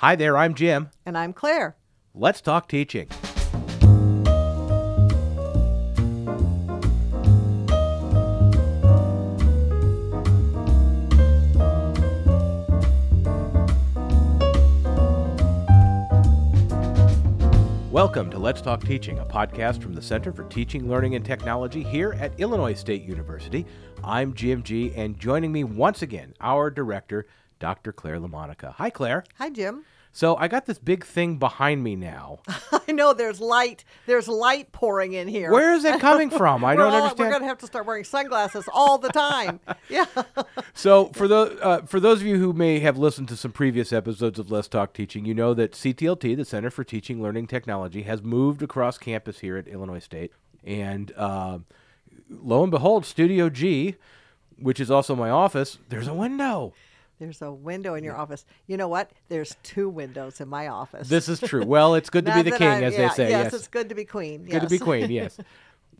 Hi there, I'm Jim. And I'm Claire. Let's talk teaching. Welcome to Let's Talk Teaching, a podcast from the Center for Teaching, Learning, and Technology here at Illinois State University. I'm Jim G, and joining me once again, our director, Dr. Claire LaMonica. Hi, Claire. Hi, Jim. So I got this big thing behind me now. I know there's light. There's light pouring in here. Where is it coming from? I don't all- understand. We're gonna have to start wearing sunglasses all the time. yeah. So for those uh, for those of you who may have listened to some previous episodes of Let's Talk Teaching, you know that CTLT, the Center for Teaching, Learning, Technology, has moved across campus here at Illinois State, and uh, lo and behold, Studio G, which is also my office, there's a window. There's a window in your office. You know what? There's two windows in my office. This is true. Well, it's good to be the king, I- as yeah, they say. Yes, Yes, it's good to be queen. Good to be queen, yes.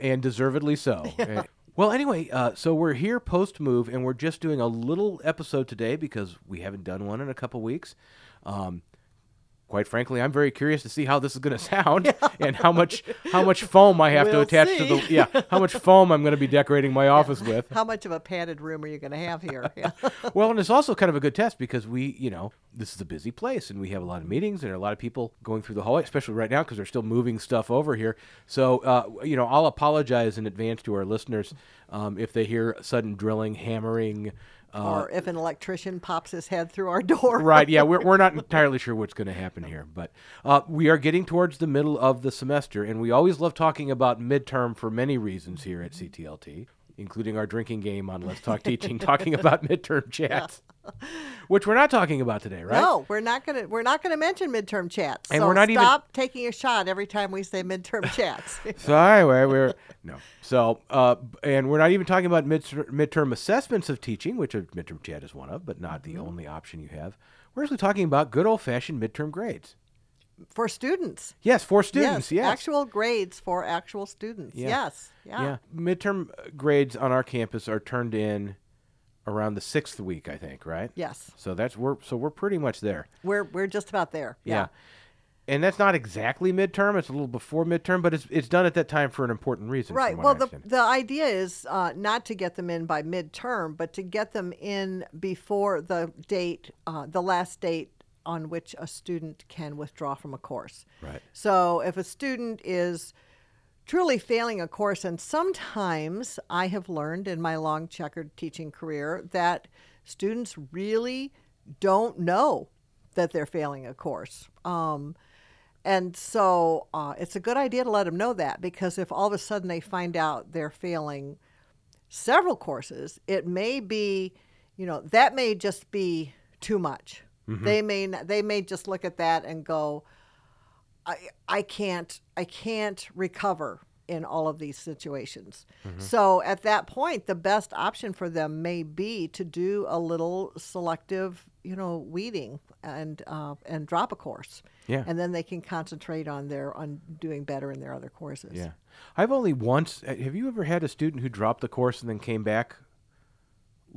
and deservedly so. Uh, Well, anyway, uh, so we're here post move, and we're just doing a little episode today because we haven't done one in a couple weeks. Um, quite frankly, I'm very curious to see how this is going to sound and how much how much foam I have to We'll attach to the yeah how much foam I'm going to be decorating my office with. How much of a padded room are you going to have here? Yeah. Well, and it's also kind of a good test because we, you know, this is a busy place and we have a lot of meetings and a lot of people going through the hallway, especially right now because they're still moving stuff over here. So, uh, you know, I'll apologize in advance to our listeners um, if they hear sudden drilling, hammering. Uh, or if an electrician pops his head through our door. right, yeah, we're, we're not entirely sure what's going to happen here, but uh, we are getting towards the middle of the semester, and we always love talking about midterm for many reasons here at CTLT, including our drinking game on Let's Talk Teaching, talking about midterm chats, which we're not talking about today, right? No, we're not gonna we're not gonna mention midterm chats. And so we're not even- stop taking a shot every time we say midterm chats. So anyway, we're no. So uh, and we're not even talking about mid- midterm assessments of teaching, which a midterm chat is one of, but not the only option you have. We're actually talking about good old fashioned midterm grades. for students. Yes, for students. Yes, Actual grades for actual students. Yeah. Yes. Yeah. yeah. Midterm uh, grades on our campus are turned in around the sixth week, I think. Right. Yes. So that's we're so we're pretty much there. We're we're just about there. Yeah. And that's not exactly midterm. It's a little before midterm, but it's it's done at that time for an important reason. Right. Well, the the idea is uh, not to get them in by midterm, but to get them in before the date, uh, the last date on which a student can withdraw from a course. Right. So if a student is truly failing a course, and sometimes I have learned in my long checkered teaching career that students really don't know that they're failing a course. Um, and so uh, it's a good idea to let them know that because if all of a sudden they find out they're failing several courses, it may be, you know, that may just be too much. They may they may just look at that and go, I I can't I can't recover in all of these situations. So at that point, the best option for them may be to do a little selective, you know, weeding and uh, and drop a course. Yeah. And then they can concentrate on their on doing better in their other courses. Yeah. I've only once. Have you ever had a student who dropped the course and then came back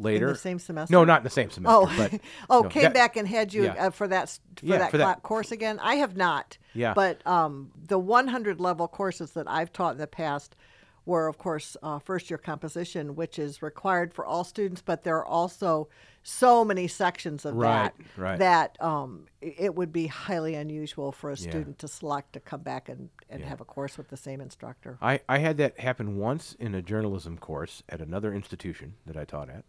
later? In the same semester. No, not in the same semester. Oh, but oh, no, came that- back and had you yeah. uh, for that for Yeah, that, for that- course again. I have not. Yeah. But um, the 100 level courses that I've taught in the past were, of course, uh, first year composition, which is required for all students. But there are also so many sections of Right, that right. that um, it would be highly unusual for a Yeah. student to select to come back and, and have a course with the same instructor. I, I had that happen once in a journalism course at another institution that I taught at.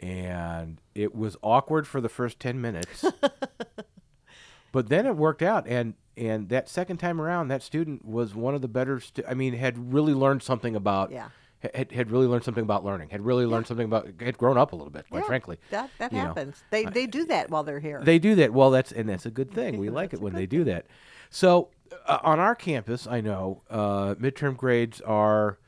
And it was awkward for the first 10 minutes. but then it worked out. And, and that second time around, that student was one of the better, stu- I mean, had really learned something about, Yeah. had, had really learned something about learning, had really learned something about, had grown up a little bit, quite Yeah, frankly. that that you know. happens. they they do that while they're here. They do that. Well, that's and that's a good thing. We like it when they do that. So, uh, on our campus, I know uh, midterm grades are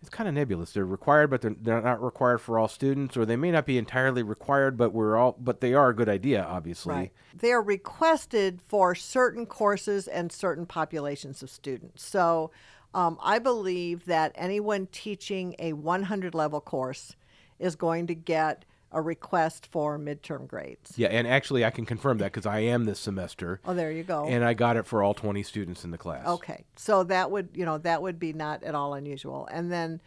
it's kind of nebulous. They're required, but they're, they're not required for all students, or they may not be entirely required, but we're all but they are a good idea, obviously. Right. They are requested for certain courses and certain populations of students. So um, I believe that anyone teaching a 100 level course is going to get a request for midterm grades. Yeah, and actually, I can confirm that because I am this semester, Oh, there you go. and I got it for all 20 students in the class. Okay, so that would you know that would be not at all unusual, and then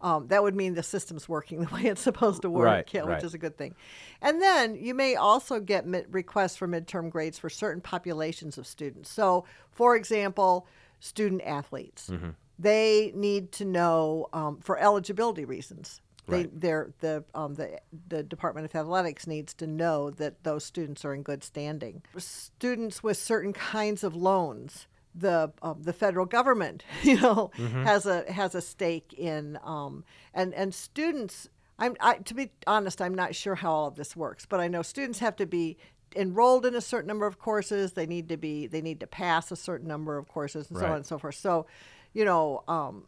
um, that would mean the system's working the way it's supposed to work, Right, yeah, right. which is a good thing. And then you may also get mid- requests for midterm grades for certain populations of students. So, for example, student athletes, Mm-hmm. they need to know um, for eligibility reasons. They, Right. they're, the, um, the, the Department of Athletics needs to know that those students are in good standing. Students with certain kinds of loans, the um, the federal government, you know, has a has a stake in, um, and and students. I'm I, to be honest, I'm not sure how all of this works, but I know students have to be enrolled in a certain number of courses. They need to be they need to pass a certain number of courses, and so on and so forth. So, you know, um,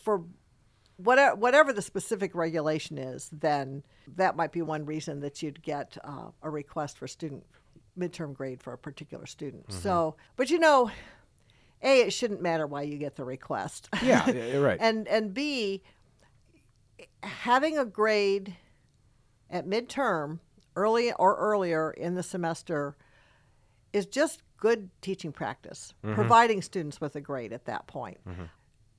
for whatever whatever the specific regulation is, then that might be one reason that you'd get uh, a request for student midterm grade for a particular student. Mm-hmm. So, but you know, a it shouldn't matter why you get the request. Yeah, yeah, yeah, right. and and b having a grade at midterm early or earlier in the semester is just good teaching practice mm-hmm. providing students with a grade at that point mm-hmm.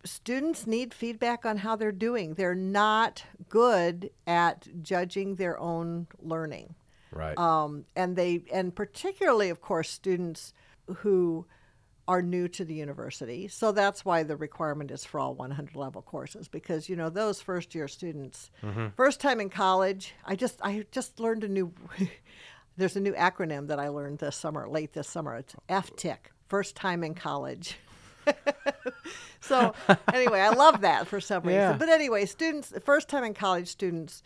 Students need feedback on how they're doing. They're not good at judging their own learning. Right. um, and they and particularly of course students who are new to the university. So that's why the requirement is for all 100 level courses because you know those first year students first time in college i just i just learned a new there's a new acronym that i learned this summer late this summer. It's ftic first time in college so anyway i love that for some reason Yeah. but anyway students first time in college students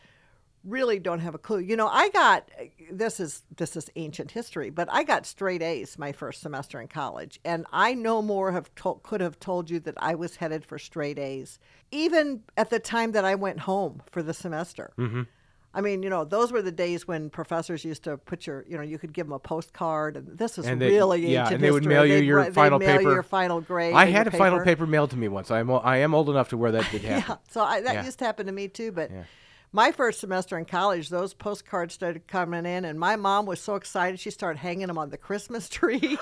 really don't have a clue. You know, I got this is this is ancient history, but I got straight A's my first semester in college, and I no more have to- could have told you that I was headed for straight A's, even at the time that I went home for the semester. Mm-hmm. I mean, you know, those were the days when professors used to put your, you know, you could give them a postcard, and this is And they- really yeah, ancient and they would history. mail you your final mail you paper. your final grade. I had a your final paper. paper mailed to me once. I'm o- I am old enough to where that did happen. Yeah, so I, that Yeah. used to happen to me too. But my first semester in college, those postcards started coming in, and my mom was so excited she started hanging them on the Christmas tree.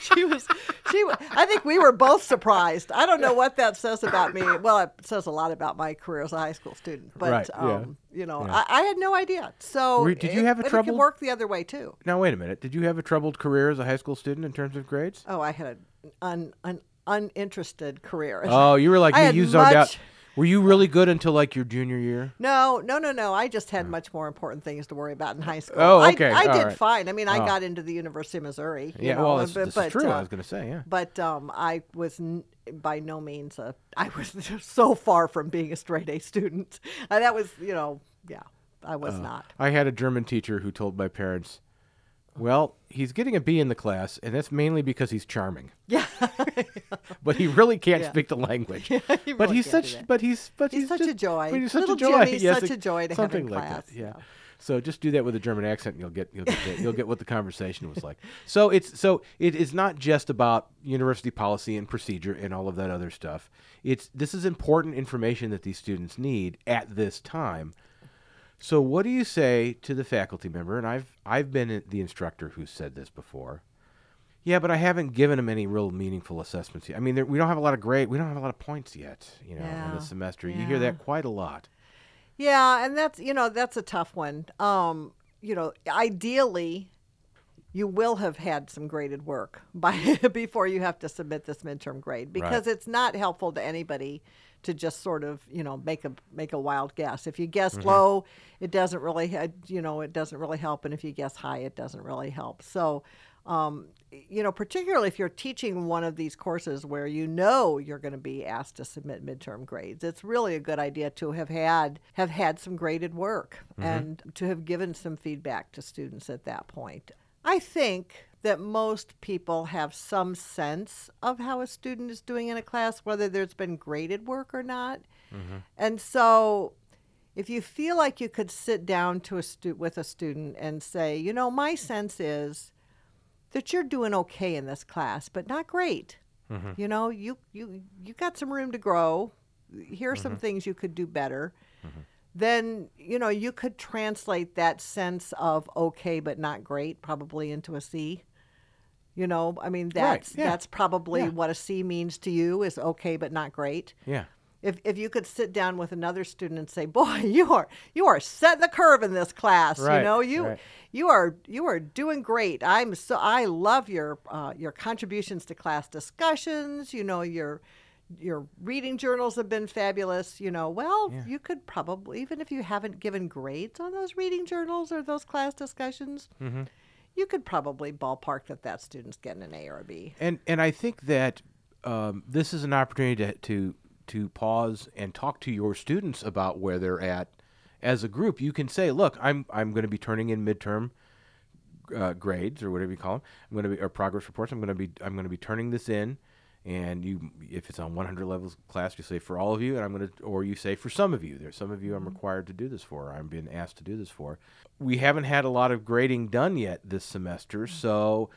she was, she. wa- I think we were both surprised. I don't know what that says about me. Well, it says a lot about my career as a high school student. But Right, yeah. um, you know, Yeah. I, I had no idea. So Were- did you it- have a but It work the other way too. Now wait a minute. Did you have a troubled career as a high school student in terms of grades? Oh, I had an, an, an uninterested career. Oh, you were like me. You zoned out. Were you really good until like your junior year? No, no, no, no. I just had much more important things to worry about in high school. Oh, I- okay. I, All did right. fine. I mean, I Oh. got into the University of Missouri. you Yeah, know, well, this, but, this but, is true. uh, I was going to say, yeah. but um, I was n- by no means a. I was so far from being a straight A student. Uh, that was, you know, yeah, I was Uh, not. I had a German teacher who told my parents, "Well, he's getting a B in the class, and that's mainly because he's charming, Yeah, but he really can't Yeah. speak the language. he but he's such, but he's, but He's he's, such a joy. but he's such Little a joy. Jimmy's Yes, such a joy to have in like class, that. Yeah. yeah. So just do that with a German accent, and you'll get you'll get you'll get what the conversation was like. So it's so it is not just about university policy and procedure and all of that other stuff. It's this is important information that these students need at this time. So what do you say to the faculty member? And I've I've been the instructor who said this before. Yeah, but I haven't given them any real meaningful assessments yet. I mean, there- we don't have a lot of grade. We don't have a lot of points yet. You know, in Yeah, the semester, you hear that quite a lot. Yeah, and that's you know that's a tough one. Um, you know, ideally, you will have had some graded work by before you have to submit this midterm grade because it's not helpful to anybody to just sort of you know make a make a wild guess. If you guess low, it doesn't really you know it doesn't really help, and if you guess high, it doesn't really help. So. Um, you know, particularly if you're teaching one of these courses where you know you're going to be asked to submit midterm grades, it's really a good idea to have had have had some graded work and to have given some feedback to students at that point. I think that most people have some sense of how a student is doing in a class, whether there's been graded work or not. Mm-hmm. And so if you feel like you could sit down to a stu- with a student and say, you know, my sense is that you're doing okay in this class, but not great. Mm-hmm. You know, you you you got some room to grow. Here are some mm-hmm. things you could do better. Then you know you could translate that sense of okay but not great probably into a C. You know, I mean that's yeah. that's probably Yeah. what a C means to you is okay but not great. Yeah. If if you could sit down with another student and say, "Boy, you are you are setting the curve in this class. Right, You know, you right. you are you are doing great. I'm so I love your uh, your contributions to class discussions. You know your your reading journals have been fabulous. You know, well, Yeah. you could probably even if you haven't given grades on those reading journals or those class discussions, Mm-hmm. you could probably ballpark that that student's getting an A or a B. And and I think that um, this is an opportunity to, to to pause and talk to your students about where they're at as a group. You can say, "Look, I'm I'm going to be turning in midterm uh, grades or whatever you call them. I'm going to be or progress reports. I'm going to be I'm going to be turning this in." And you, if it's on 100 levels class, you say for all of you, and I'm going to, or you say for some of you. There's some of you I'm mm-hmm. required to do this for. Or I'm being asked to do this for. We haven't had a lot of grading done yet this semester, mm-hmm. so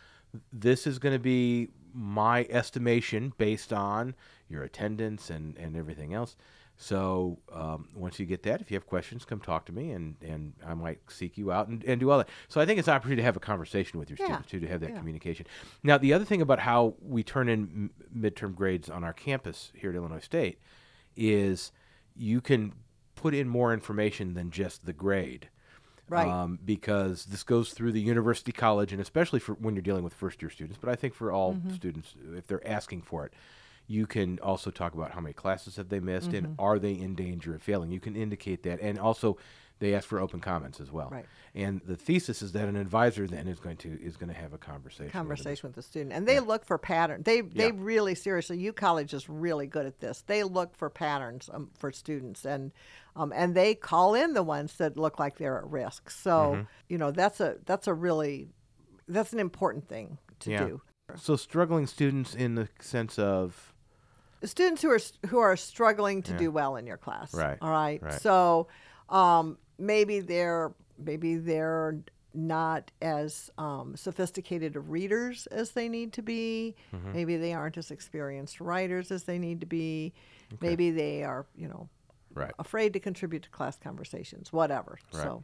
this is going to be my estimation based on your attendance and, and everything else. So um, once you get that, if you have questions, come talk to me, and, and I might seek you out and, and do all that. So I think it's an opportunity to have a conversation with your Yeah, students too, to have that yeah. communication. Now, the other thing about how we turn in m- midterm grades on our campus here at Illinois State is you can put in more information than just the grade Right. um, because this goes through the university college and especially for when you're dealing with first year students but i think for all Mm-hmm. students if they're asking for it you can also talk about how many classes have they missed Mm-hmm. and are they in danger of failing you can indicate that and also they ask for open comments as well Right. and the thesis is that an advisor then is going to is going to have a conversation with conversation with the student and they look for patterns. they they Yeah. really seriously u college is really good at this they look for patterns um, for students and um, and they call in the ones that look like they're at risk so Mm-hmm. you know that's a that's a really that's an important thing to Yeah. do so struggling students in the sense of students who are who are struggling to Yeah. do well in your class. Right, All right. right. So um, maybe they're maybe they're not as um, sophisticated readers as they need to be. Mm-hmm. Maybe they aren't as experienced writers as they need to be. Maybe they are, you know, right afraid to contribute to class conversations. Whatever. So.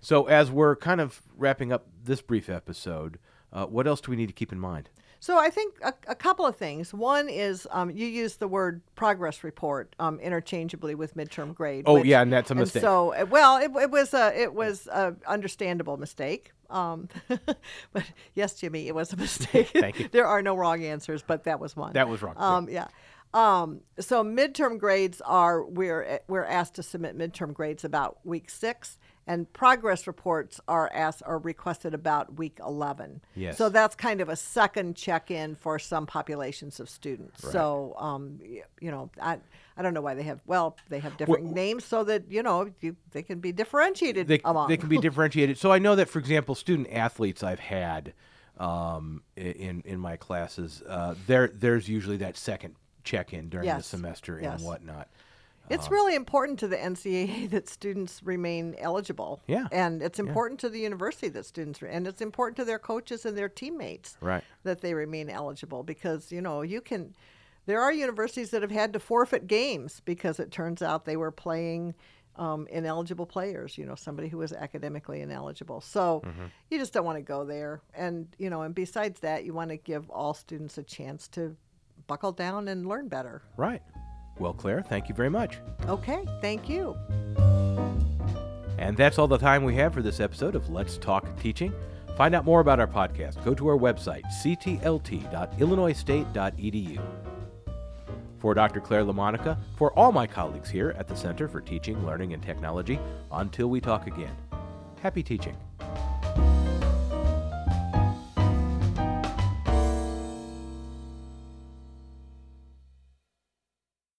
so as we're kind of wrapping up this brief episode uh, what else do we need to keep in mind So I think a, a couple of things. One is um, you use the word progress report um, interchangeably with midterm grade. Oh, yeah, and that's a mistake. So uh, well, it, it was a it was a understandable mistake. Um, but yes, Jimmy, it was a mistake. Thank you. there are no wrong answers, but that was one. That was wrong, yeah. Um, yeah. Um, so midterm grades are we're we're asked to submit midterm grades about week six, and progress reports are asked are requested about week eleven. Yes. So that's kind of a second check-in for some populations of students. So um, you know, I I don't know why they have well they have different names so that you know you, they can be differentiated they, among. they can be differentiated. So I know that, for example, student athletes I've had um, in in my classes, uh, there there's usually that second check in during the Yes, semester yes. and whatnot. It's really important to the NCAA that students remain eligible. Yeah, And it's important to the university that students, and it's important to their coaches and their teammates Right. that they remain eligible because, you know, you can, there are universities that have had to forfeit games because it turns out they were playing um, ineligible players, you know, somebody who was academically ineligible. So you just don't want to go there. And, you know, and besides that, you want to give all students a chance to buckle down and learn better. Right. Well, Claire, thank you very much. Okay, thank you. And that's all the time we have for this episode of Let's Talk Teaching. Find out more about our podcast. Go to our website, ctlt.illinoisstate.edu. For Dr. Claire LaMonica, for all my colleagues here at the Center for Teaching, Learning, and Technology, until we talk again, happy teaching.